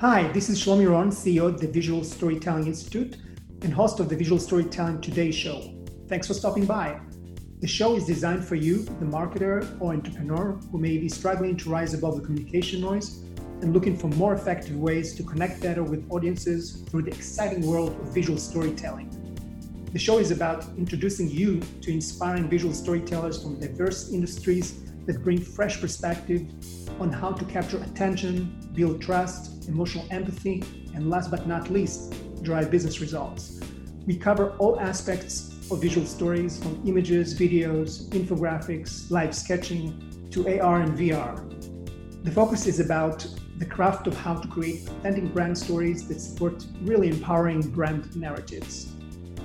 Hi, this is Shlomi Ron, CEO of the Visual Storytelling Institute and host of the Visual Storytelling Today show. Thanks for stopping by. The show is designed for you, the marketer or entrepreneur who may be struggling to rise above the communication noise and looking for more effective ways to connect better with audiences through the exciting world of visual storytelling. The show is about introducing you to inspiring visual storytellers from diverse industries that bring fresh perspective on how to capture attention, build trust, emotional empathy, and last but not least, drive business results. We cover all aspects of visual stories from images, videos, infographics, live sketching to AR and VR. The focus is about the craft of how to create authentic brand stories that support really empowering brand narratives.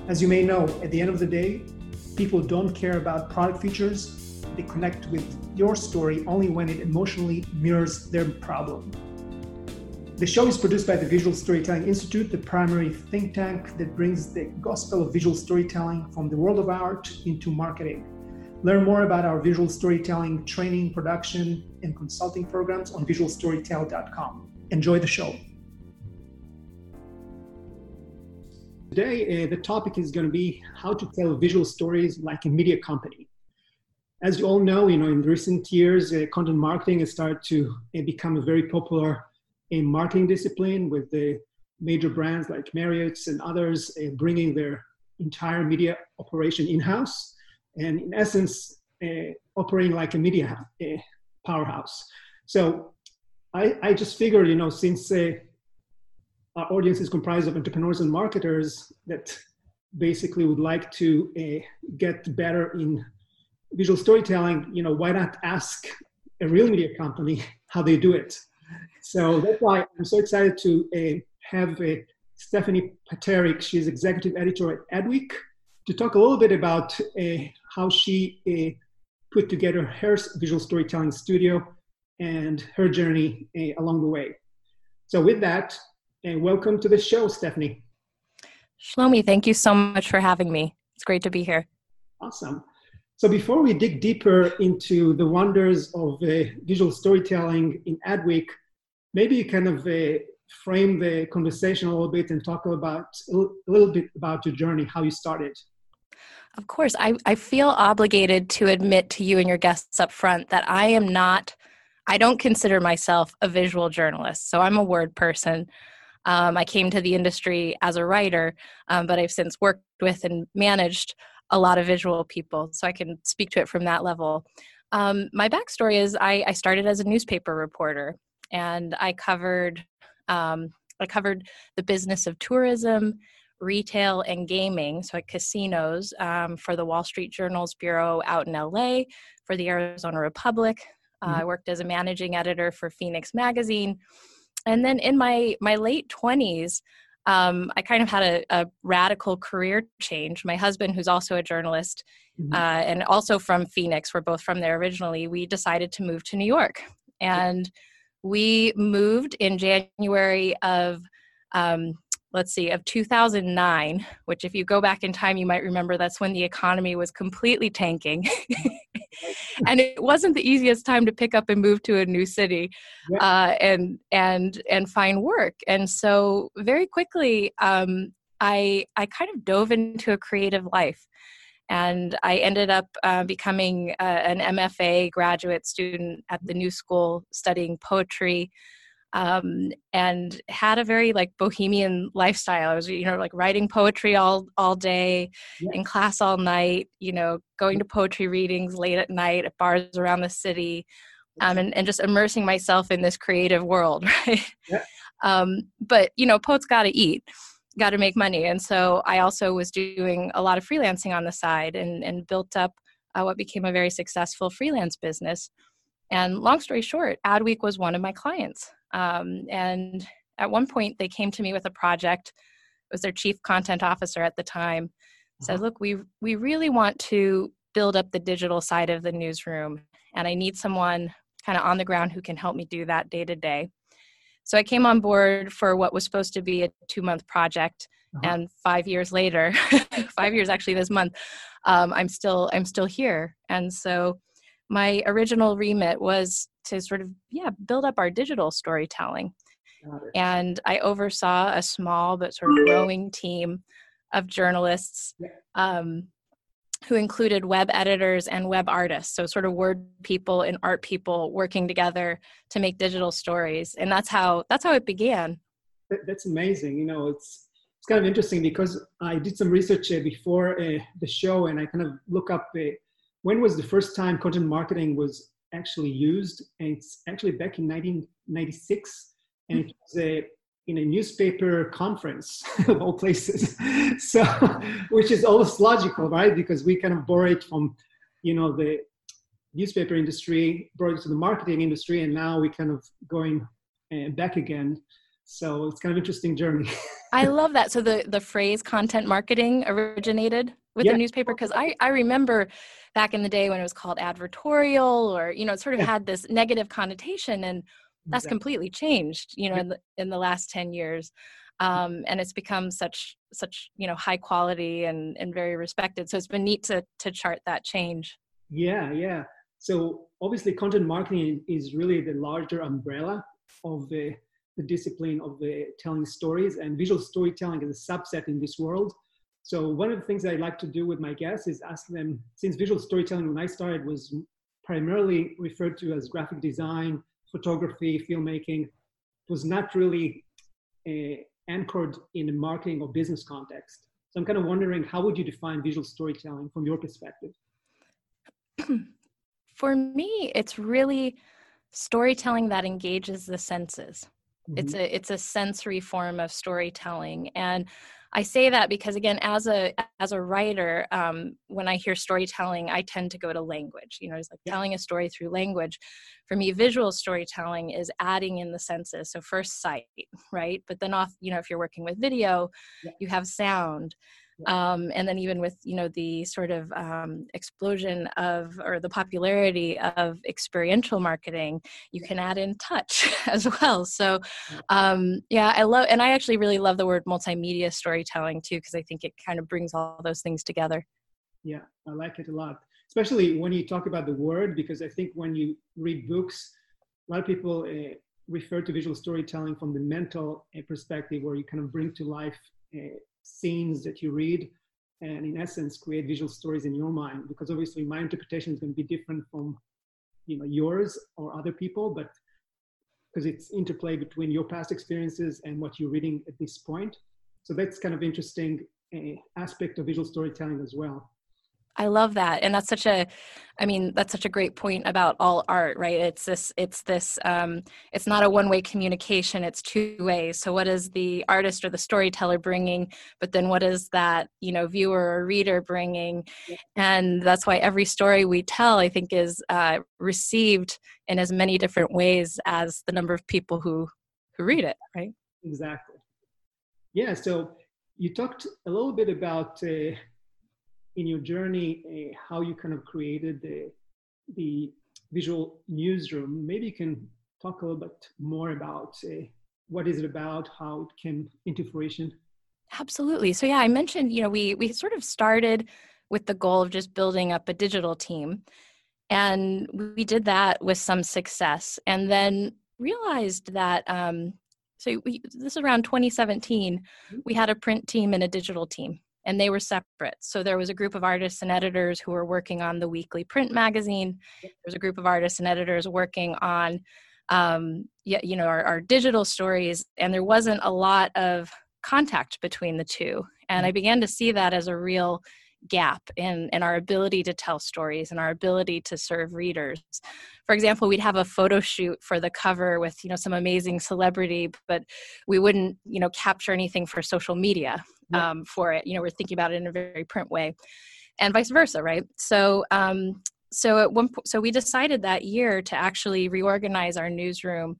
As you may know, at the end of the day, people don't care about product features, they connect with your story only when it emotionally mirrors their problem. The show is produced by the Visual Storytelling Institute, the primary think tank that brings the gospel of visual storytelling from the world of art into marketing. Learn more about our visual storytelling training, production, and consulting programs on visualstorytell.com. Enjoy the show. Today, uh, the topic is going to be how to tell visual stories like a media company as you all know, you know, in recent years, uh, content marketing has started to uh, become a very popular uh, marketing discipline with the major brands like Marriott's and others uh, bringing their entire media operation in-house and in essence, uh, operating like a media uh, powerhouse. So I, I, just figured, you know, since our audience is comprised of entrepreneurs and marketers that basically would like to get better in visual storytelling, you know, why not ask a real media company how they do it? So that's why I'm so excited to uh, have uh, Stephanie Paterik. She's executive editor at Adweek to talk a little bit about uh, how she uh, put together her visual storytelling studio and her journey uh, along the way. So with that, uh, welcome to the show, Stephanie. Shlomi, thank you so much for having me. It's great to be here. Awesome. So before we dig deeper into the wonders of uh, visual storytelling in Adweek, maybe you kind of uh, frame the conversation a little bit and talk about a little bit about your journey, how you started. Of course, I, I feel obligated to admit to you and your guests up front that I am not, I don't consider myself a visual journalist. So I'm a word person. Um, I came to the industry as a writer, um, but I've since worked with and managed a lot of visual people, so I can speak to it from that level. Um, my backstory is I, I, started as a newspaper reporter, and I covered um, I covered the business of tourism, retail, and gaming. So at casinos um, for the Wall Street Journal's bureau out in LA, for the Arizona Republic. Uh, mm-hmm. I worked as a managing editor for Phoenix Magazine, and then in my my late twenties um, I kind of had a, a, radical career change. My husband, who's also a journalist mm-hmm. uh, and also from Phoenix, we're both from there originally, we decided to move to New York. And we moved in January of, um, let's see, of 2009, which if you go back in time, you might remember that's when the economy was completely tanking. and it wasn't the easiest time to pick up and move to a new city uh, and and and find work. And so very quickly um, i i kind of dove into a creative life and i ended up uh, becoming uh, an mfa graduate student at the new school studying poetry um, and had a very like bohemian lifestyle. I was, you know, like writing poetry all all day, yeah. in class all night. You know, going to poetry readings late at night at bars around the city, um, and and just immersing myself in this creative world, right? Yeah. Um, but you know, poets got to eat, got to make money, and so I also was doing a lot of freelancing on the side, and and built up uh, what became a very successful freelance business. And long story short, Adweek was one of my clients. Um, and at one point, they came to me with a project. It was their chief content officer at the time. Said, uh-huh. "Look, we we really want to build up the digital side of the newsroom, and I need someone kind of on the ground who can help me do that day to day." So I came on board for what was supposed to be a two month project, uh-huh. and five years later, five years actually this month, um, I'm still I'm still here. And so my original remit was to sort of yeah build up our digital storytelling and I oversaw a small but sort of growing team of journalists um, who included web editors and web artists, so sort of word people and art people working together to make digital stories, and that's how that's how it began. That's amazing. You know, it's it's kind of interesting because I did some research uh, before uh, the show, and I kind of look up uh, when was the first time content marketing was actually used, and it's actually back in 1996, and it was a in a newspaper conference of all places. So which is almost logical right? Because we kind of borrow it from you know the newspaper industry brought it to the marketing industry and now we kind of going uh, back again. So it's kind of interesting journey. I love that. So the the phrase content marketing originated with yeah. the newspaper? Because I, I remember back in the day when it was called advertorial or you know it sort of yeah. had this negative connotation and that's exactly. completely changed you know in the, in the last 10 years mm. um, and it's become such such you know high quality and and very respected so it's been neat to to chart that change yeah yeah so obviously content marketing is really the larger umbrella of the the discipline of the telling stories and visual storytelling is a subset in this world so one of the things i like to do with my guests is ask them since visual storytelling when i started was primarily referred to as graphic design photography, filmmaking was not really uh, anchored in a marketing or business context. So I'm kind of wondering how would you define visual storytelling from your perspective? For me, it's really storytelling that engages the senses. Mm-hmm. It's a it's a sensory form of storytelling, and I say that because again, as a as a writer, um, when I hear storytelling, I tend to go to language. You know, it's like yeah. telling a story through language. For me, visual storytelling is adding in the senses. So first sight, right? But then off, you know, if you're working with video, yeah. you have sound um, and then even with you know the sort of um, explosion of or the popularity of experiential marketing you can add in touch as well. So um, yeah i love and i actually really love the word multimedia storytelling too because i think it kind of brings all those things together. Yeah i like it a lot especially when you talk about the word because i think when you read books a lot of people uh, refer to visual storytelling from the mental uh, perspective where you kind of bring to life uh, scenes that you read and in essence create visual stories in your mind because obviously my interpretation is going to be different from you know yours or other people but because it's interplay between your past experiences and what you're reading at this point. So that's kind of interesting uh, aspect of visual storytelling as well I love that. And that's such a I mean, that's such a great point about all art, right? It's this it's this um it's not a one-way communication, it's two ways. So what is the artist or the storyteller bringing, but then what is that, you know, viewer or reader bringing? Yeah. And that's why every story we tell I think is uh received in as many different ways as the number of people who who read it, right? Exactly. Yeah, so you talked a little bit about uh, in your journey uh, how you kind of created the the visual newsroom. Maybe you can talk a little bit more about what is it about, how it came into fruition. Absolutely. So yeah, I mentioned you know we we sort of started with the goal of just building up a digital team, and we did that with some success, and then realized that. Um, so we, this is around 2017. Mm-hmm. We had a print team and a digital team and they were separate. So there was a group of artists and editors who were working on the weekly print magazine. There was a group of artists and editors working on, um, you know, our, our digital stories, and there wasn't a lot of contact between the two. And I mm-hmm. began to see that as a real gap in, in our ability to tell stories and our ability to serve readers. For example, we'd have a photo shoot for the cover with, you know, some amazing celebrity, but we wouldn't, you know, capture anything for social media um, for it. You know, we're thinking about it in a very print way, and vice versa, right? So, um, so at one, po- so we decided that year to actually reorganize our newsroom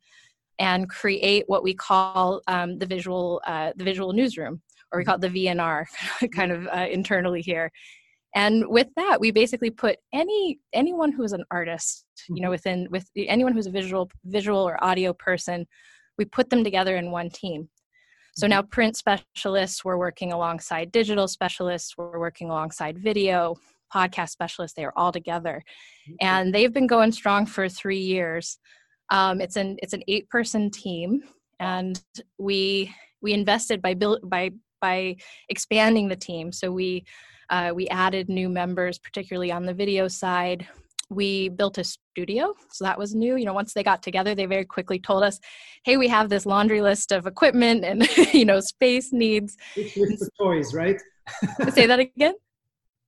and create what we call um, the visual, uh, the visual newsroom, or we call it the VNR, kind of uh, internally here. And with that, we basically put any anyone who is an artist, you know, mm-hmm. within with anyone who's a visual visual or audio person, we put them together in one team. So now print specialists, we're working alongside digital specialists, we're working alongside video, podcast specialists, they are all together. And they've been going strong for three years. Um, it's an it's an eight person team and we we invested by build by by expanding the team. So we uh, we added new members, particularly on the video side. We built a studio, so that was new. You know, once they got together, they very quickly told us, "Hey, we have this laundry list of equipment and you know space needs." Wish list of toys, right? Say that again.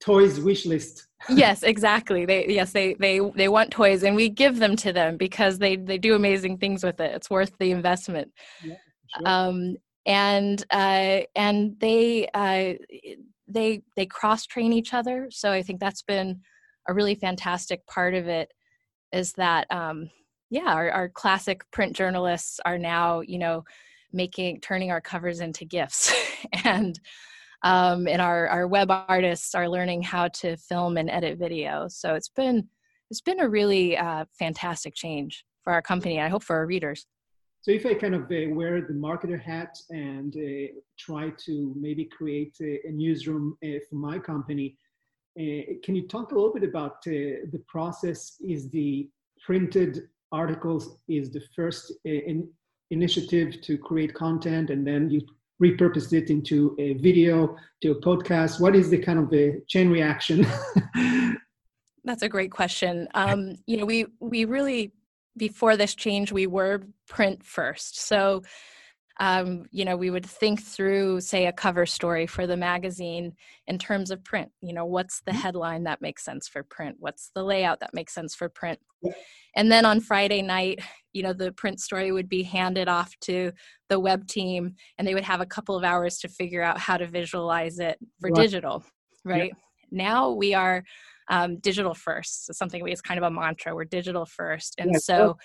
Toys wish list. yes, exactly. They yes they they they want toys, and we give them to them because they they do amazing things with it. It's worth the investment. Yeah, sure. Um, and uh, and they uh, they they cross train each other so i think that's been a really fantastic part of it is that um, yeah our, our classic print journalists are now you know making turning our covers into GIFs. And um, and our our web artists are learning how to film and edit video. So it's been it's been a really uh, fantastic change for our company i hope for our readers. So if I kind of uh, wear the marketer hat and uh, try to maybe create a, a newsroom uh, for my company, can you talk a little bit about uh, the process? Is the printed articles is the first uh, in initiative to create content, and then you repurpose it into a video, to a podcast? What is the kind of a chain reaction? That's a great question. Um, you know, we we really before this change, we were print first. So, um, you know, we would think through, say, a cover story for the magazine in terms of print. You know, what's the mm-hmm. headline that makes sense for print? What's the layout that makes sense for print? And then on Friday night, you know, the print story would be handed off to the web team, and they would have a couple of hours to figure out how to visualize it for right. digital, right? Now we are um, digital first. So something we, it's kind of a mantra. We're digital first, and yeah, so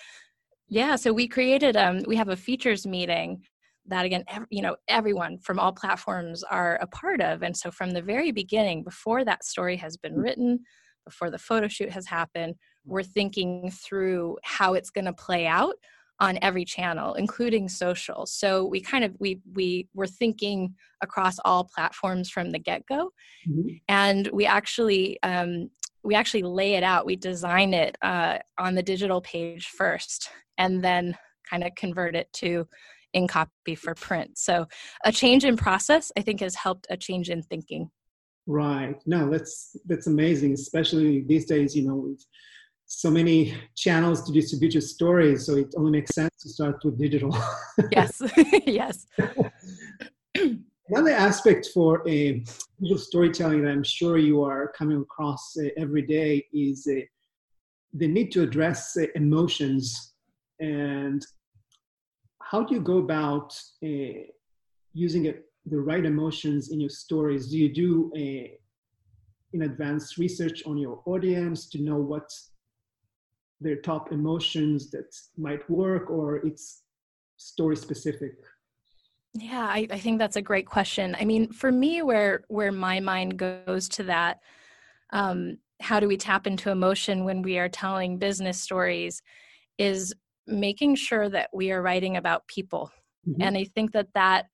yeah. So we created. Um, we have a features meeting that again, ev- you know, everyone from all platforms are a part of, and so from the very beginning, before that story has been mm. written, before the photo shoot has happened, we're thinking through how it's going to play out on every channel including social so we kind of we we were thinking across all platforms from the get-go mm-hmm. and we actually um, we actually lay it out we design it uh, on the digital page first and then kind of convert it to in copy for print. So a change in process i think has helped a change in thinking. Right. No that's that's amazing especially these days you know with so many channels to distribute your stories so it only makes sense to start with digital. Yes. Yes. Another aspect for a digital storytelling that i'm sure you are coming across uh, every day is uh, the need to address emotions and how do you go about uh, using it, the right emotions in your stories? Do you do a uh, in advance research on your audience to know what their top emotions that might work or it's story specific? Yeah I, I, think that's a great question. I mean for me where where my mind goes to that um, how do we tap into emotion when we are telling business stories is making sure that we are writing about people mm-hmm. and i think that that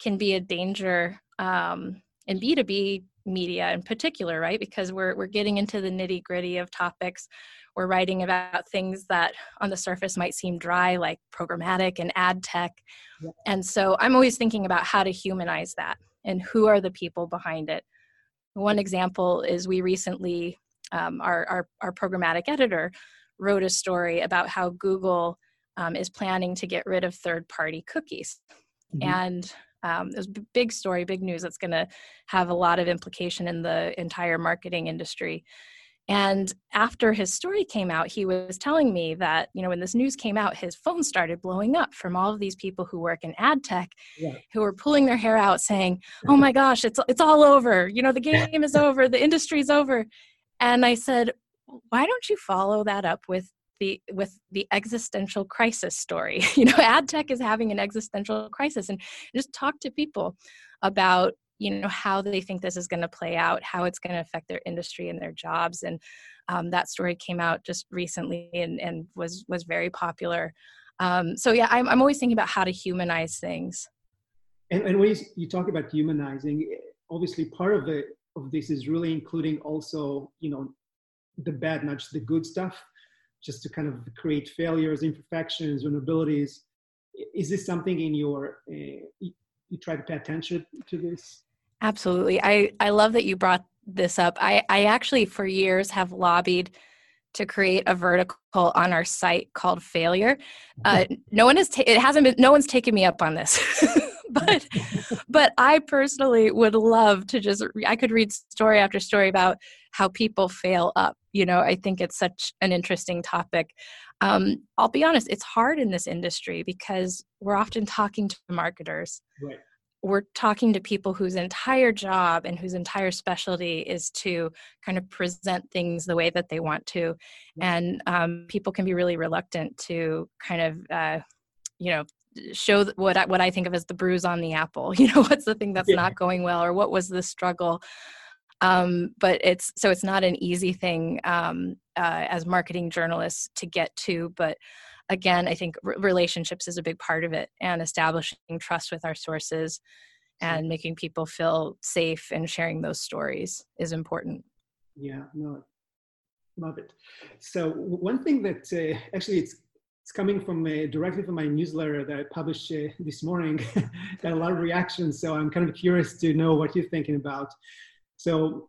can be a danger um, in b2b media in particular right because we're, we're getting into the nitty gritty of topics we're writing about things that on the surface might seem dry, like programmatic and ad tech. Yeah. And so I'm always thinking about how to humanize that and who are the people behind it. One example is we recently, um, our, our, our, programmatic editor wrote a story about how Google um, is planning to get rid of third party cookies. Mm-hmm. And um, it was a big story, big news that's going to have a lot of implication in the entire marketing industry. And after his story came out, he was telling me that, you know, when this news came out, his phone started blowing up from all of these people who work in ad tech yeah. who were pulling their hair out saying, Oh my gosh, it's it's all over. You know, the game is over, the industry's over. And I said, Why don't you follow that up with the with the existential crisis story? You know, ad tech is having an existential crisis and just talk to people about you know how they think this is going to play out how it's going to affect their industry and their jobs and um, that story came out just recently and, and was was very popular um, so yeah I'm, I'm always thinking about how to humanize things and, and when you, you talk about humanizing obviously part of it of this is really including also you know the bad not just the good stuff just to kind of create failures imperfections vulnerabilities is this something in your uh, you, try to pay attention to this? Absolutely. I I love that you brought this up. I I actually for years have lobbied to create a vertical on our site called failure. Uh, no one has ta- it hasn't been no one's taken me up on this. but but I personally would love to just I could read story after story about how people fail up. You know, I think it's such an interesting topic. Um, I'll be honest, it's hard in this industry because we're often talking to marketers. Right. We're talking to people whose entire job and whose entire specialty is to kind of present things the way that they want to. And um, people can be really reluctant to kind of, uh, you know, show what I, what I think of as the bruise on the apple. You know, what's the thing that's yeah. not going well, or what was the struggle? Um, but it's so it's not an easy thing um, uh, as marketing journalists to get to. But again, I think r- relationships is a big part of it, and establishing trust with our sources and making people feel safe and sharing those stories is important. Yeah, no, love it. So one thing that uh, actually it's it's coming from uh, directly from my newsletter that I published uh, this morning. Got a lot of reactions, so I'm kind of curious to know what you're thinking about. So,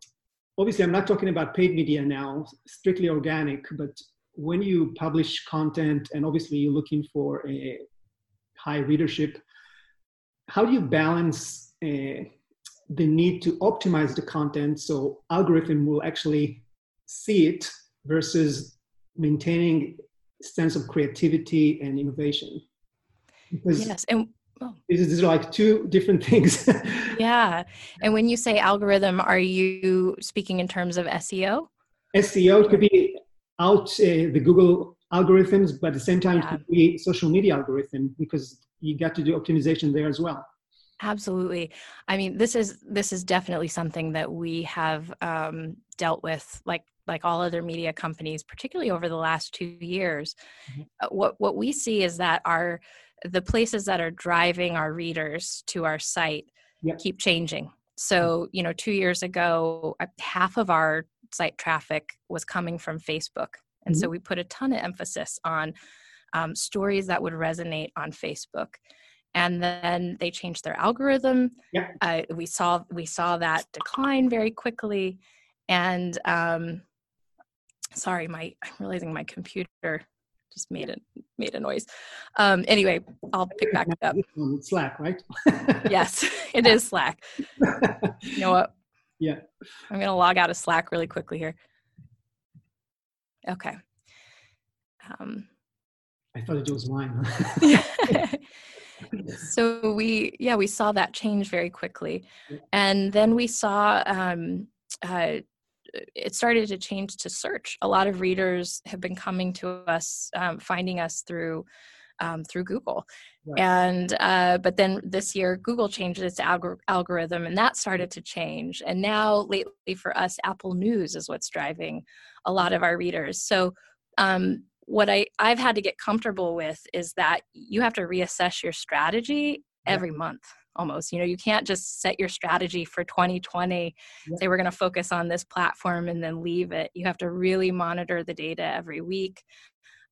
obviously, I'm not talking about paid media now, strictly organic. But when you publish content, and obviously you're looking for a high readership, how do you balance uh, the need to optimize the content so algorithm will actually see it versus maintaining sense of creativity and innovation. Because yes, and oh. these are like two different things. yeah, and when you say algorithm, are you speaking in terms of SEO? SEO could be out uh, the Google algorithms, but at the same time, yeah. it could be social media algorithm because you got to do optimization there as well. Absolutely. I mean, this is this is definitely something that we have um, dealt with, like like all other media companies, particularly over the last two years, mm-hmm. Uh, what what we see is that our the places that are driving our readers to our site yep. keep changing. So, you know, two years ago, half of our site traffic was coming from Facebook. And mm-hmm. so we put a ton of emphasis on um, stories that would resonate on Facebook. And then they changed their algorithm. Yep. Uh, we saw we saw that decline very quickly, and um, sorry my i'm realizing my computer just made it made a noise. Um anyway i'll pick back up. Slack right? Yes it is slack. You know what? Yeah. I'm gonna log out of slack really quickly here. Okay. Um i thought it was mine. So we yeah we saw that change very quickly. And then we saw um uh, it started to change to search. A lot of readers have been coming to us, um, finding us through um, through Google. Right. And uh, but then this year, Google changed its algor- algorithm, and that started to change. And now, lately, for us, Apple News is what's driving a lot of our readers. So. Um, what I, I've had to get comfortable with is that you have to reassess your strategy every month almost you know you can't just set your strategy for 2020 yeah. say we're going to focus on this platform and then leave it. You have to really monitor the data every week.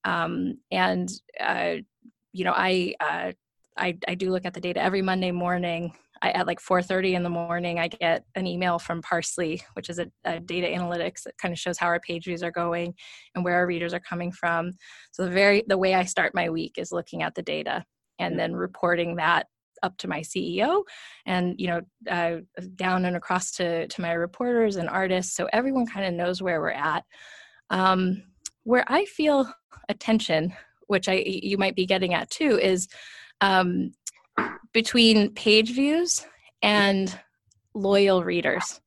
Um, and uh, you know I, uh, I i do look at the data every monday morning. I, at like 4.30 in the morning i get an email from Parse.ly which is a, a, data analytics that kind of shows how our page views are going and where our readers are coming from. So the very the way i start my week is looking at the data and then reporting that up to my CEO and you know uh, down and across to to my reporters and artists so everyone kind of knows where we're at. Um, where I feel attention which I you might be getting at too is um, between page views and loyal readers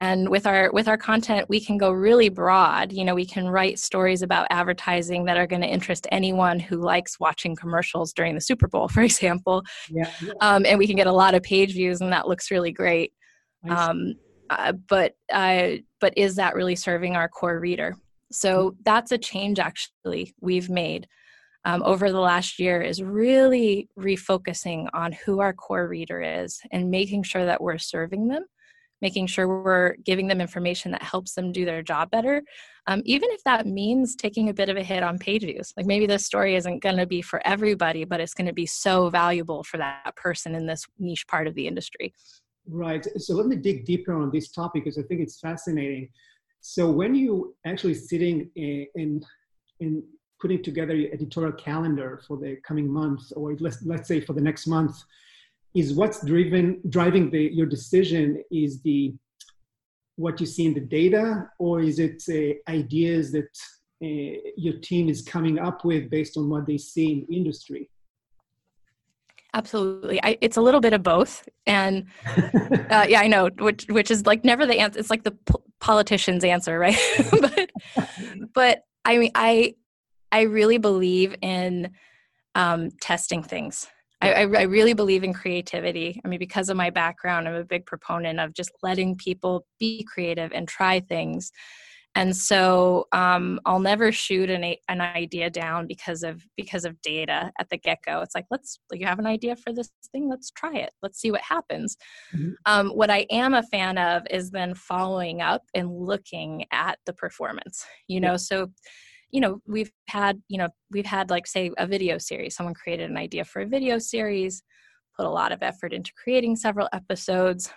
and with our with our content we can go really broad. You know we can write stories about advertising that are going to interest anyone who likes watching commercials during the super bowl for example. Yeah. um, and we can get a lot of page views and that looks really great. Um, uh, but uh, but is that really serving our core reader? So mm-hmm. that's a change actually we've made um, over the last year is really refocusing on who our core reader is and making sure that we're serving them making sure we're giving them information that helps them do their job better, um, even if that means taking a bit of a hit on page views. Like maybe this story isn't going to be for everybody, but it's going to be so valuable for that person in this niche part of the industry. Right. So let me dig deeper on this topic because I think it's fascinating. So when you actually sitting in, in, in putting together your editorial calendar for the coming month, or let's, let's say for the next month, is what's driven driving the, your decision is the what you see in the data, or is it uh, ideas that uh, your team is coming up with based on what they see in the industry? Absolutely, I, it's a little bit of both, and uh, yeah, I know, which which is like never the answer. It's like the po- politician's answer, right? but but I mean, I I really believe in um, testing things. I, I, really believe in creativity. I mean, because of my background, I'm a big proponent of just letting people be creative and try things. And so um, I'll never shoot an, an idea down because of because of data at the get go. It's like let's you have an idea for this thing, let's try it, let's see what happens. Mm-hmm. Um, what I am a fan of is then following up and looking at the performance. You know, yeah. so you know we've had you know we've had like say a video series. Someone created an idea for a video series put a lot of effort into creating several episodes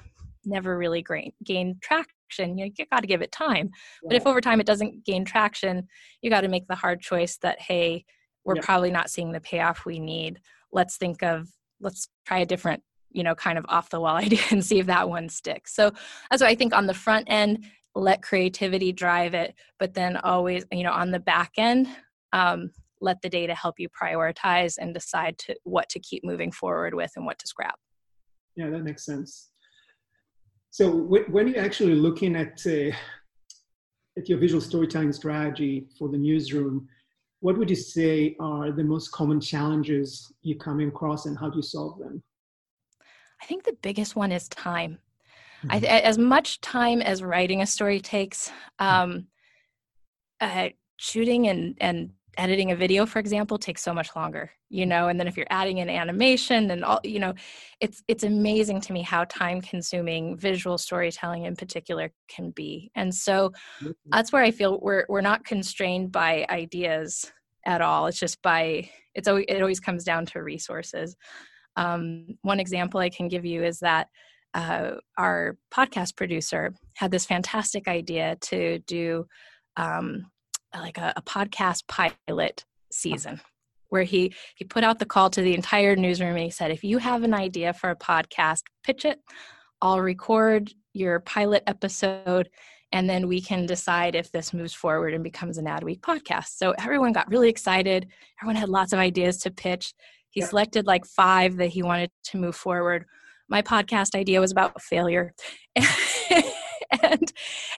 never really gained traction. You, know, you got to give it time. Yeah. but if over time it doesn't gain traction you got to make the hard choice that hey we're yeah. probably not seeing the payoff we need. Let's think of let's try a different you know kind of off the wall idea and see if that one sticks. So that's why i think on the front end let creativity drive it but then always you know on the back end um, let the data help you prioritize and decide to what to keep moving forward with and what to scrap. Yeah that makes sense. So when you're actually looking at uh, at your visual storytelling strategy for the newsroom what would you say are the most common challenges you come across and how do you solve them? I think the biggest one is time I, as much time as writing a story takes, um, uh, shooting and and editing a video for example takes so much longer you know and then if you're adding in animation and all you know it's it's amazing to me how time consuming visual storytelling in particular can be. And so mm-hmm. that's where i feel we're we're not constrained by ideas at all. It's just by it's always it always comes down to resources. Um, one example i can give you is that uh, our podcast producer had this fantastic idea to do um, like a, a, podcast pilot season where he he put out the call to the entire newsroom and he said if you have an idea for a podcast pitch it. I'll record your pilot episode and then we can decide if this moves forward and becomes an Adweek podcast. So everyone got really excited. Everyone had lots of ideas to pitch. He selected like five that he wanted to move forward my podcast idea was about failure. And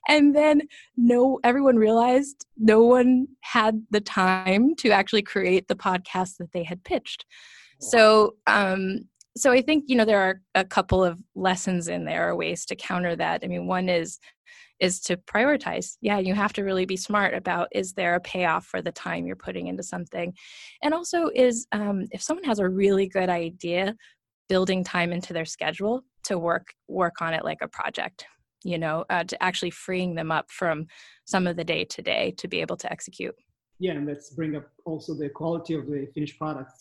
and then no everyone realized no one had the time to actually create the podcast that they had pitched. So um so i think you know there are a couple of lessons in there or ways to counter that. I mean one is is to prioritize. Yeah you have to really be smart about is there a payoff for the time you're putting into something? And also is um, if someone has a really good idea building time into their schedule to work work on it like a project you know uh, to actually freeing them up from some of the day to day to be able to execute. Yeah and let's bring up also the quality of the finished product.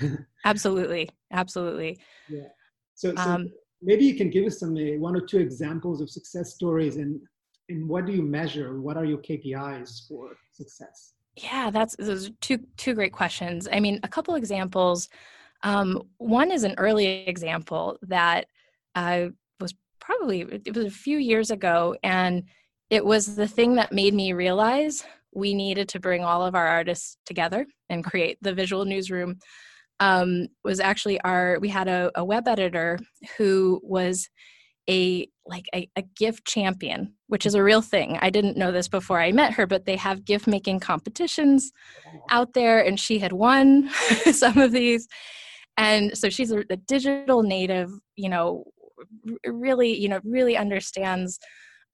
Absolutely absolutely. Yeah. So, so um, maybe you can give us some uh, one or two examples of success stories and and what do you measure? What are your kpis for success? Yeah that's those two two great questions. I mean a couple examples um, one is an early example that uh, was probably it was a few years ago, and it was the thing that made me realize we needed to bring all of our artists together and create the visual newsroom. Um, was actually our we had a, a web editor who was a like a, a, GIF champion which is a real thing. I didn't know this before i met her but they have GIF making competitions out there and she had won some of these and so she's a, a digital native you know really you know really understands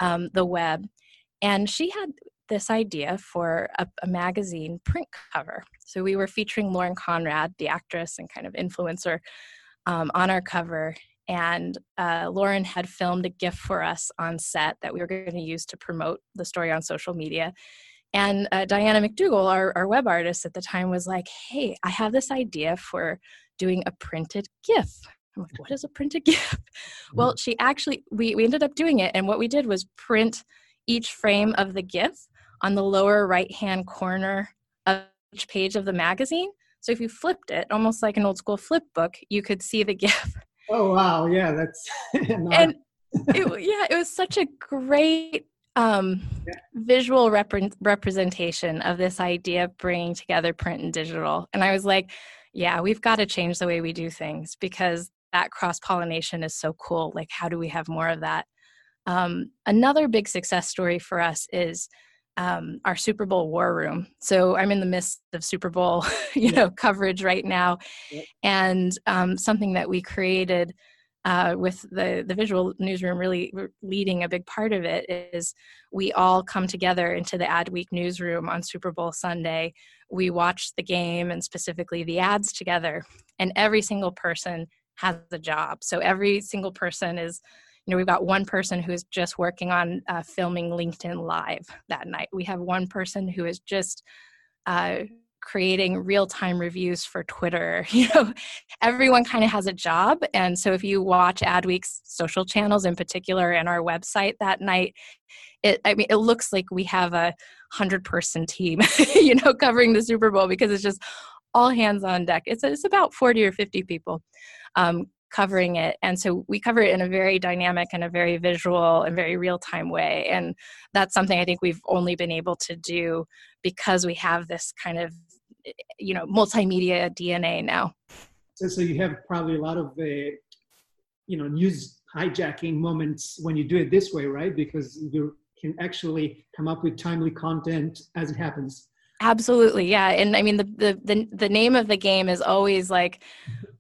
um, the web. And she had this idea for a, a, magazine print cover. So we were featuring lauren conrad the actress and kind of influencer um, on our cover. And uh, Lauren had filmed a GIF for us on set that we were going to use to promote the story on social media. And uh, Diana McDougall, our, our web artist at the time, was like, Hey, I have this idea for doing a printed GIF. I'm like, What is a printed GIF? Well, she actually, we, we ended up doing it. And what we did was print each frame of the GIF on the lower right hand corner of each page of the magazine. So if you flipped it, almost like an old school flip book, you could see the GIF. Oh wow, yeah, that's and it, yeah, it was such a great um, yeah. visual rep- representation of this idea of bringing together print and digital. And I was like, yeah, we've got to change the way we do things because that cross pollination is so cool. Like, how do we have more of that? Um, another big success story for us is um, our Super Bowl war room. So I'm in the midst of Super Bowl, you know, coverage right now, and um, something that we created uh, with the the visual newsroom really leading a big part of it is we all come together into the Adweek newsroom on Super Bowl Sunday. We watch the game and specifically the ads together, and every single person has a job. So every single person is you know we've got one person who is just working on uh, filming linkedin live that night we have one person who is just uh, creating real-time reviews for twitter you know everyone kind of has a job and so if you watch adweek's social channels in particular and our website that night it i mean it looks like we have a hundred person team you know covering the super bowl because it's just all hands on deck it's, it's about 40 or 50 people um, covering it. And so we cover it in a very dynamic and a very visual and very real time way. And that's something I think we've only been able to do because we have this kind of, you know, multimedia DNA now. So, so you have probably a lot of, uh, you know, news hijacking moments when you do it this way, right? Because you can actually come up with timely content as it happens. Absolutely, yeah. And I mean, the, the the the name of the game is always like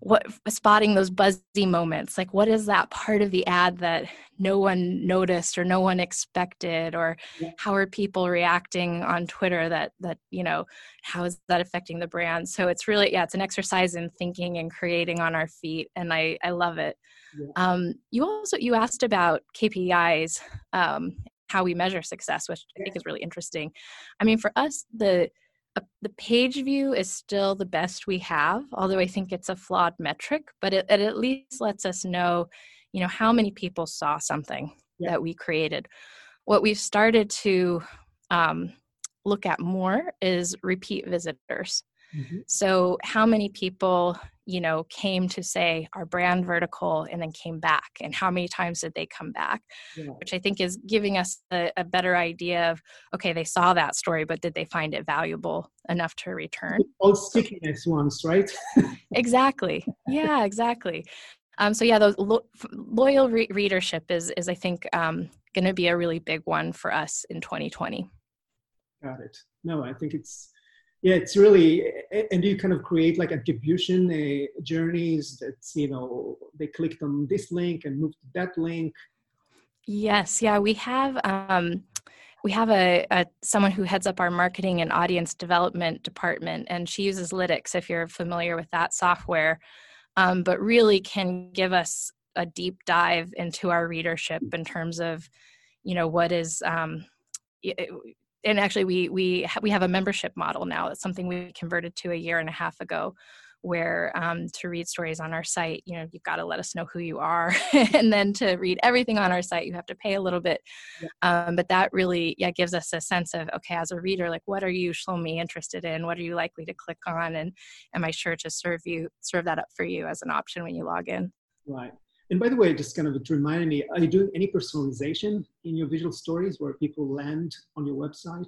what spotting those buzzy moments. Like, what is that part of the ad that no one noticed or no one expected, or yeah. how are people reacting on Twitter? That that you know, how is that affecting the brand? So it's really yeah, it's an exercise in thinking and creating on our feet, and I I love it. Yeah. Um, you also you asked about KPIs um, how we measure success, which I think is really interesting. I mean, for us, the uh, the page view is still the best we have, although I think it's a flawed metric. But it, it at least lets us know, you know, how many people saw something yeah. that we created. What we've started to um, look at more is repeat visitors. Mm-hmm. So, how many people, you know, came to say our brand vertical and then came back, and how many times did they come back? Yeah. Which I think is giving us a, a, better idea of okay, they saw that story, but did they find it valuable enough to return? All stickiness ones, right? exactly. Yeah, exactly. Um, so yeah, those lo- loyal re- readership is is I think um, going to be a really big one for us in 2020. Got it. No, I think it's yeah it's really and do you kind of create like attribution uh, journeys that you know they clicked on this link and moved to that link. Yes yeah we have um we have a, a, someone who heads up our marketing and audience development department and she uses lytics if you're familiar with that software um, but really can give us a deep dive into our readership in terms of you know what is um, and actually we we we have a membership model now. It's something we converted to a year and a half ago where um, to read stories on our site you know you've got to let us know who you are. And then to read everything on our site you have to pay a little bit. Yeah. um, but that really yeah gives us a sense of okay as a reader like what are you me interested in? What are you likely to click on? And am i sure to serve you serve that up for you as an option when you log in? Right and by the way, just kind of to remind me, are you doing any personalization in your visual stories where people land on your website?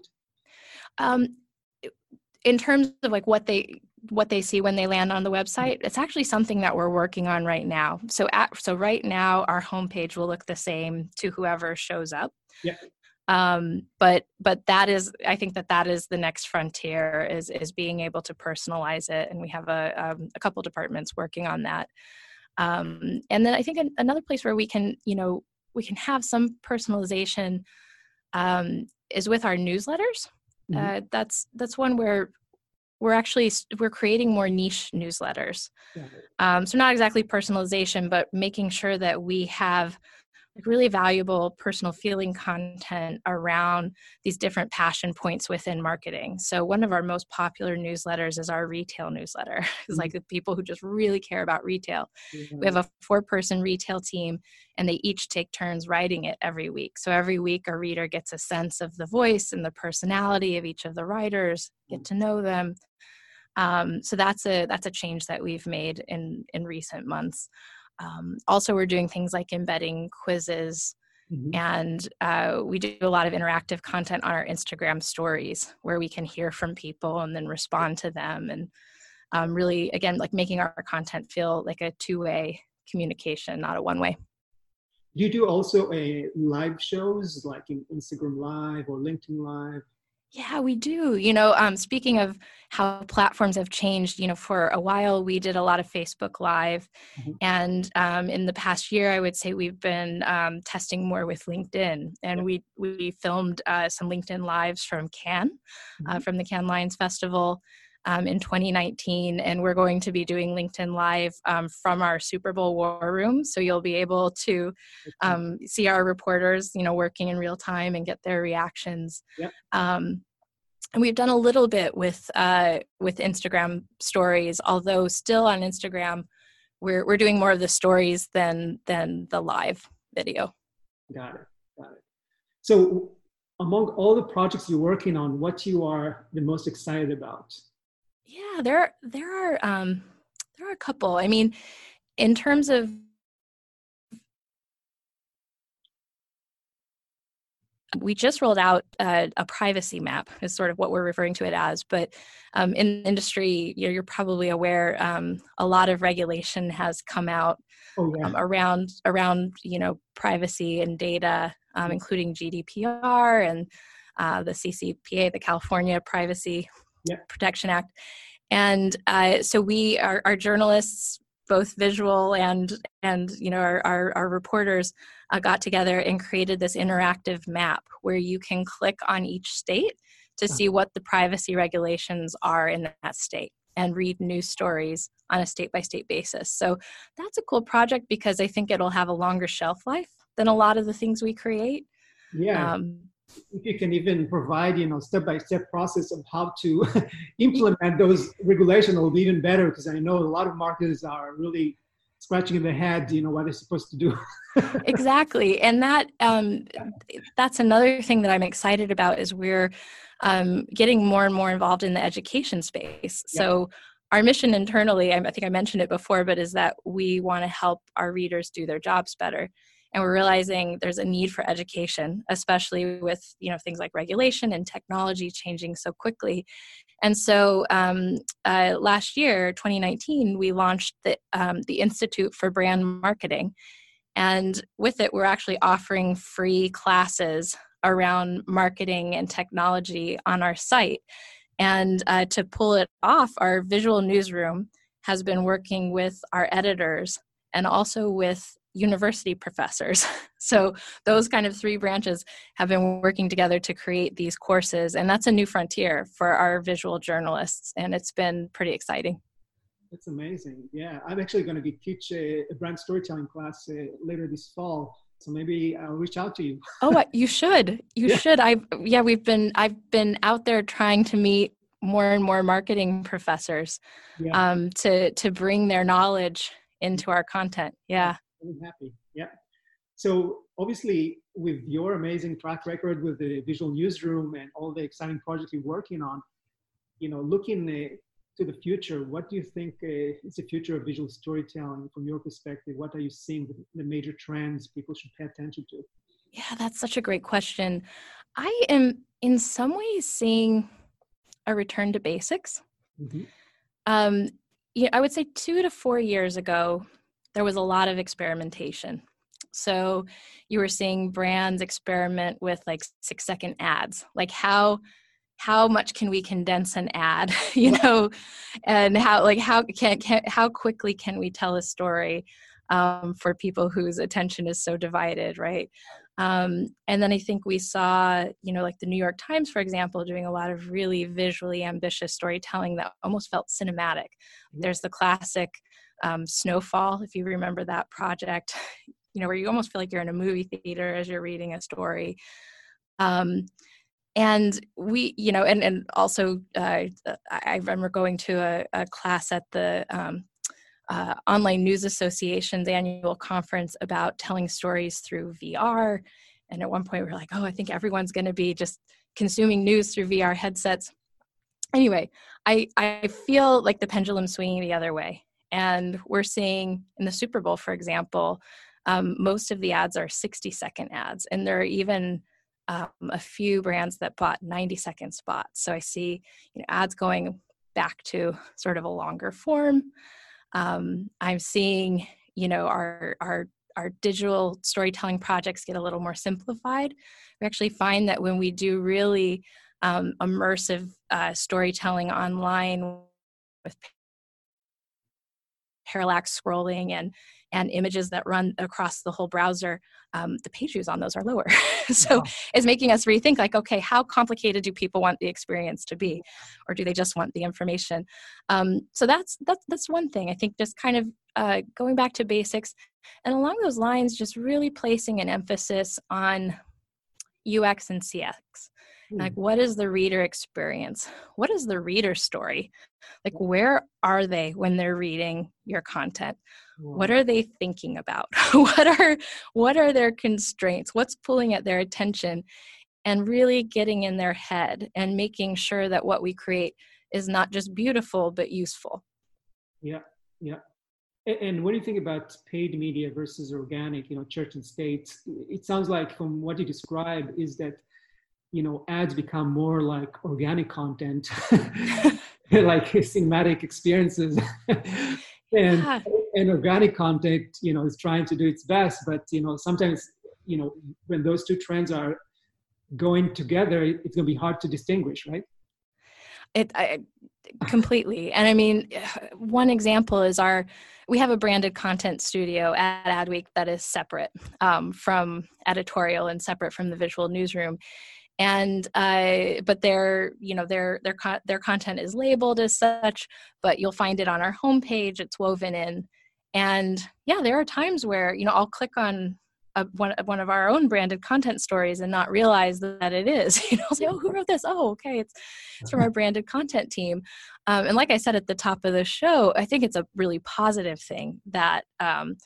Um, in terms of like what they what they see when they land on the website, it's actually something that we're working on right now. So at, so right now, our homepage will look the same to whoever shows up. Yeah. Um, but but that is I think that that is the next frontier is is being able to personalize it, and we have a um, a couple departments working on that. Um, and then I think another place where we can, you know, we can have some personalization um, is with our newsletters. Mm-hmm. Uh, that's that's one where we're actually we're creating more niche newsletters um, so not exactly personalization but making sure that we have like really valuable personal feeling content around these different passion points within marketing. So one of our most popular newsletters is our retail newsletter. it's mm-hmm. like the people who just really care about retail. Mm-hmm. We have a four person retail team and they each take turns writing it every week. So every week a reader gets a sense of the voice and the personality of each of the writers, get mm. to know them. Um, so that's a that's a change that we've made in in recent months. Um, also, we're doing things like embedding quizzes. Mm-hmm. And uh, we do a lot of interactive content on our Instagram stories where we can hear from people and then respond to them. And um, really, again, like making our content feel like a two way communication, not a one way. Do you do also a live shows like in Instagram Live or LinkedIn Live? Yeah, we do. You know, um, speaking of how platforms have changed, you know, for a while we did a lot of Facebook Live. Mm-hmm. And um, in the past year, I would say we've been um, testing more with LinkedIn. And we, we filmed uh, some LinkedIn Lives from Cannes, uh, mm-hmm. uh, from the Cannes Lions Festival um, in 2019, and we're going to be doing LinkedIn Live um, from our Super Bowl war room. So you'll be able to um, see our reporters, you know, working in real time and get their reactions. Yep. Um, and we've done a little bit with uh, with Instagram stories, although still on Instagram, we're we're doing more of the stories than than the live video. Got it. Got it. So among all the projects you're working on, what you are the most excited about? Yeah, there there are um, there are a couple. I mean, in terms of we just rolled out a, a, privacy map is sort of what we're referring to it as but um, in the industry you know, you're probably aware um, a lot of regulation has come out oh, yeah. um, around around you know privacy and data um, including gdpr and uh, the ccpa the california privacy yeah. Protection Act. And uh, so we, our, our, journalists, both visual and and you know our our, our reporters, uh, got together and created this interactive map where you can click on each state to see what the privacy regulations are in that state and read news stories on a state by state basis. So that's a cool project because I think it'll have a longer shelf life than a lot of the things we create. Yeah. Um, if you can even provide you know step by step process of how to implement those regulations will be even better because i know a lot of marketers are really scratching in their head you know what they're supposed to do. Exactly. And that um, that's another thing that i'm excited about is we're um, getting more and more involved in the education space. Yeah. so our mission internally i think i mentioned it before but is that we want to help our readers do their jobs better and we're realizing there's a need for education especially with you know things like regulation and technology changing so quickly. And so um, uh, last year 2019 we launched the, um, the institute for brand marketing. And with it we're actually offering free classes around marketing and technology on our site. And uh, to pull it off our visual newsroom has been working with our editors and also with university professors. So those kind of three branches have been working together to create these courses, and that's a new frontier for our visual journalists, and it's been pretty exciting. That's amazing. Yeah, I'm actually going to be teach a, a brand storytelling class uh, later this fall. So maybe I'll reach out to you. oh, you should. You yeah. should. I've yeah, we've been I've been out there trying to meet more and more marketing professors yeah. um, to to bring their knowledge into our content. Yeah. I'm happy. Yeah. So obviously, with your amazing track record with the visual newsroom and all the exciting projects you're working on, you know, looking uh, to the future, what do you think uh, is the future of visual storytelling from your perspective? What are you seeing the major trends people should pay attention to? Yeah, that's such a great question. I am in some ways seeing a return to basics. Mm-hmm. Um, yeah, I would say two to four years ago, there was a lot of experimentation. So you were seeing brands experiment with like six second ads, like how how much can we condense an ad, you know, and how like how can, can how quickly can we tell a story? um, for people whose attention is so divided, right? Um, and then I think we saw, you know, like the New York Times, for example, doing a lot of really visually ambitious storytelling that almost felt cinematic. There's the classic um, Snowfall, if you remember that project, you know, where you almost feel like you're in a movie theater as you're reading a story. Um, and we, you know, and and also uh, I remember going to a, a class at the um, uh, Online News Association's annual conference about telling stories through VR. And at one point, we were like, oh, I think everyone's going to be just consuming news through VR headsets. Anyway, I, I feel like the pendulum swinging the other way. And we're seeing in the Super Bowl, for example, um, most of the ads are 60 second ads. And there are even um, a few brands that bought 90 second spots. So I see you know, ads going back to sort of a longer form. Um, I'm seeing, you know, our our our digital storytelling projects get a little more simplified. We actually find that when we do really um, immersive uh, storytelling online with parallax scrolling and and images that run across the whole browser, um, the page views on those are lower. so wow. it's making us rethink like, okay, how complicated do people want the experience to be? Or do they just want the information? Um, so that's, that's, that's one thing. I think just kind of uh, going back to basics and along those lines, just really placing an emphasis on UX and CX. Like, hmm. what is the reader experience? What is the reader story? Like, where are they when they're reading your content? What are they thinking about? what are what are their constraints? What's pulling at their attention? And really getting in their head and making sure that what we create is not just beautiful but useful. Yeah, yeah. And what do you think about paid media versus organic, you know, church and state? It sounds like from what you describe is that you know ads become more like organic content like cinematic experiences. And yeah. and organic content you know is trying to do its best but you know sometimes you know when those two trends are going together it's going to be hard to distinguish right? It I, completely. And i mean one example is our we have a branded content studio at adweek that is separate um, from editorial and separate from the visual newsroom and uh, but their you know their their their content is labeled as such but you'll find it on our homepage it's woven in. And yeah there are times where you know i'll click on a, one, one of our own branded content stories and not realize that it is you know say oh who wrote this? Oh okay it's it's from our branded content team. Um, and like i said at the top of the show i think it's a really positive thing that um,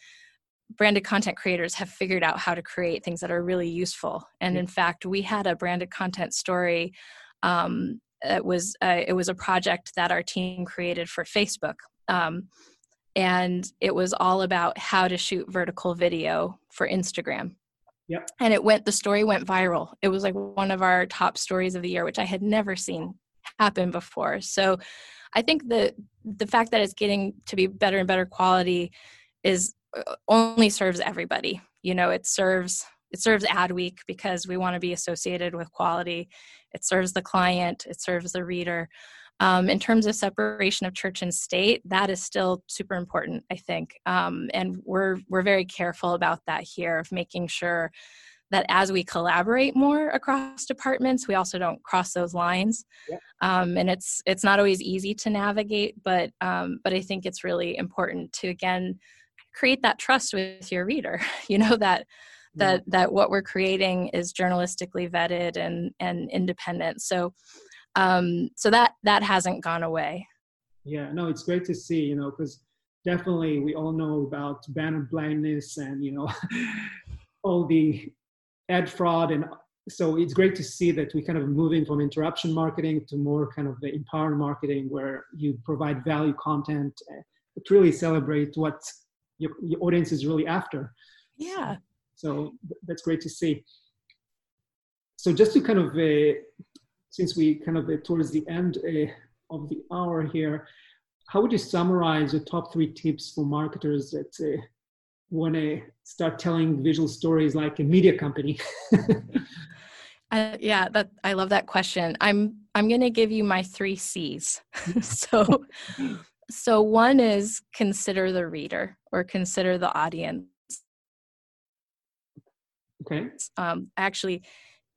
branded content creators have figured out how to create things that are really useful. And in fact, we had a branded content story. Um, it was uh, it was a project that our team created for Facebook, um, and it was all about how to shoot vertical video for Instagram. Yep. And it went. The story went viral. It was like one of our top stories of the year, which I had never seen happen before. So, I think the the fact that it's getting to be better and better quality is only serves everybody. You know, it serves it serves Adweek because we want to be associated with quality. It serves the client. It serves the reader. Um, in terms of separation of church and state, that is still super important, I think, um, and we're we're very careful about that here of making sure that as we collaborate more across departments, we also don't cross those lines. Yeah. Um, and it's it's not always easy to navigate, but um, but I think it's really important to again create that trust with your reader you know that that that what we're creating is journalistically vetted and and independent. So um so that that hasn't gone away. Yeah no it's great to see you know because definitely we all know about banner blindness and you know all the ad fraud and so it's great to see that we kind of moving from interruption marketing to more kind of the empowered marketing where you provide value content eh, to really celebrate what your, your audience is really after. Yeah. So, that's great to see. So just to kind of, uh, since we kind of uh, towards the end uh, of the hour here, how would you summarize your top three tips for marketers that uh, want to start telling visual stories like a media company? Uh, yeah, that I love that question. I'm I'm going to give you my three C's. so, So, one is consider the reader or consider the audience. Okay. Um, actually,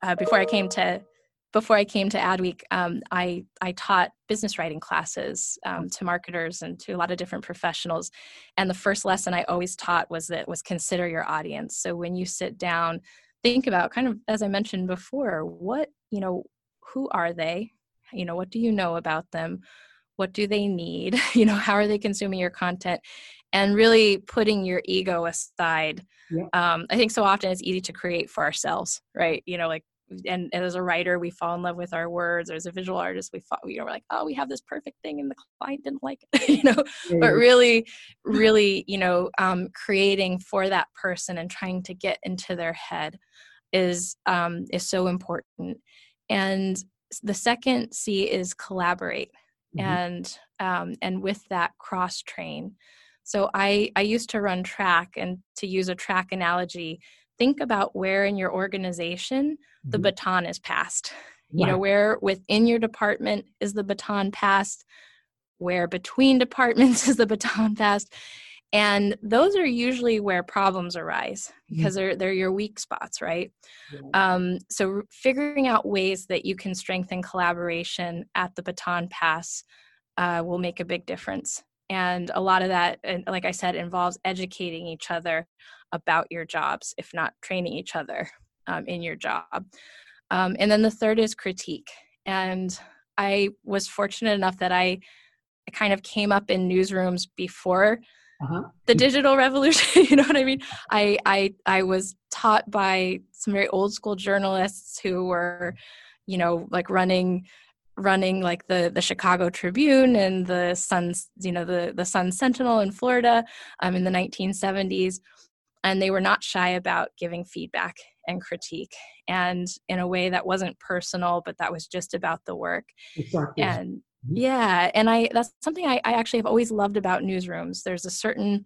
uh, before I came to before I came to Adweek, um, I I taught business writing classes um, to marketers and to a lot of different professionals. And the first lesson I always taught was that was consider your audience. So when you sit down, think about kind of as I mentioned before, what you know, who are they? You know, what do you know about them? What do they need? You know, how are they consuming your content? And really putting your ego aside. Yeah. Um, I think so often it's easy to create for ourselves, right? You know, like and, and, as a writer we fall in love with our words or as a visual artist we fall, you know we're like oh we have this perfect thing and the client didn't like it you know but really really you know um, creating for that person and trying to get into their head is um, is so important and the second c is collaborate mm-hmm. and um, and with that cross train so i i used to run track and to use a track analogy think about where in your organization the mm-hmm. baton is passed. You know, where within your department is the baton passed, where between departments is the baton passed. And those are usually where problems arise because mm-hmm. they're they're your weak spots, right? Um, so figuring out ways that you can strengthen collaboration at the baton pass uh, will make a big difference. And a lot of that, like I said, involves educating each other about your jobs, if not training each other um, in your job. Um, and then the third is critique. And I was fortunate enough that I, I kind of came up in newsrooms before uh-huh. the digital revolution. you know what I mean? I, I I was taught by some very old school journalists who were, you know, like running running like the the Chicago Tribune and the Suns, you know, the the Sun Sentinel in Florida um, in the 1970s and they were not shy about giving feedback and critique and in a way that wasn't personal but that was just about the work exactly. and. Yeah and i that's something I, I actually have always loved about newsrooms there's a certain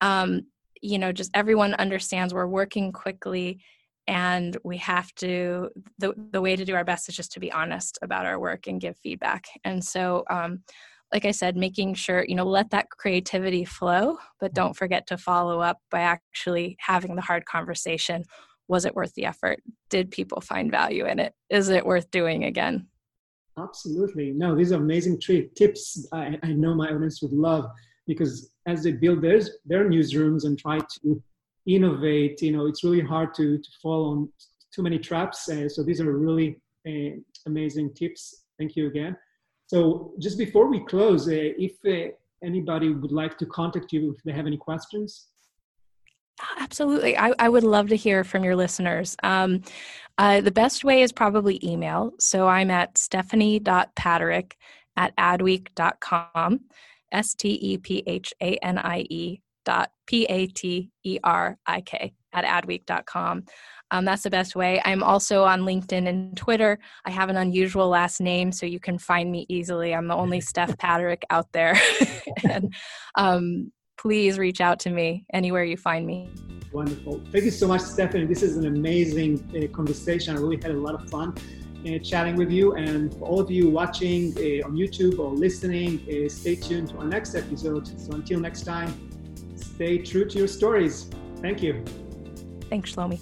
um, you know just everyone understands we're working quickly and we have to the, the way to do our best is just to be honest about our work and give feedback and so um, like I said, making sure, you know, let that creativity flow, but mm-hmm. don't forget to follow up by actually having the hard conversation. Was it worth the effort? Did people find value in it? Is it worth doing again? Absolutely. No, these are amazing tri- tips I, I know my audience would love because as they build theirs, their newsrooms and try to innovate, you know, it's really hard to, to fall on too many traps. Uh, so these are really uh, amazing tips. Thank you again. So just before we close, uh, if uh, anybody would like to contact you if they have any questions. Absolutely. I, I would love to hear from your listeners. Um, uh, the best way is probably email. So I'm at stephanie.paterik at adweek.com, S T E P H A N I E dot P A T E R I K at adweek.com. Um, that's the best way. I'm also on LinkedIn and Twitter. I have an unusual last name, so you can find me easily. I'm the only Steph Paterik out there. and um, please reach out to me anywhere you find me. Wonderful. Thank you so much, Stephanie. This is an amazing uh, conversation. I really had a lot of fun. Uh, chatting with you. And for all of you watching uh, on YouTube or listening, uh, stay tuned to our next episode. So until next time, stay true to your stories. Thank you. Thanks, Shlomi.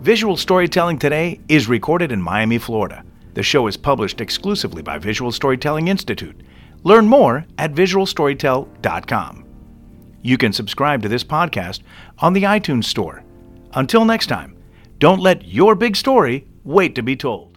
Visual Storytelling Today is recorded in Miami, Florida. The show is published exclusively by Visual Storytelling Institute. Learn more at visualstorytell.com. You can subscribe to this podcast on the iTunes Store. Until next time, don't let your big story wait to be told.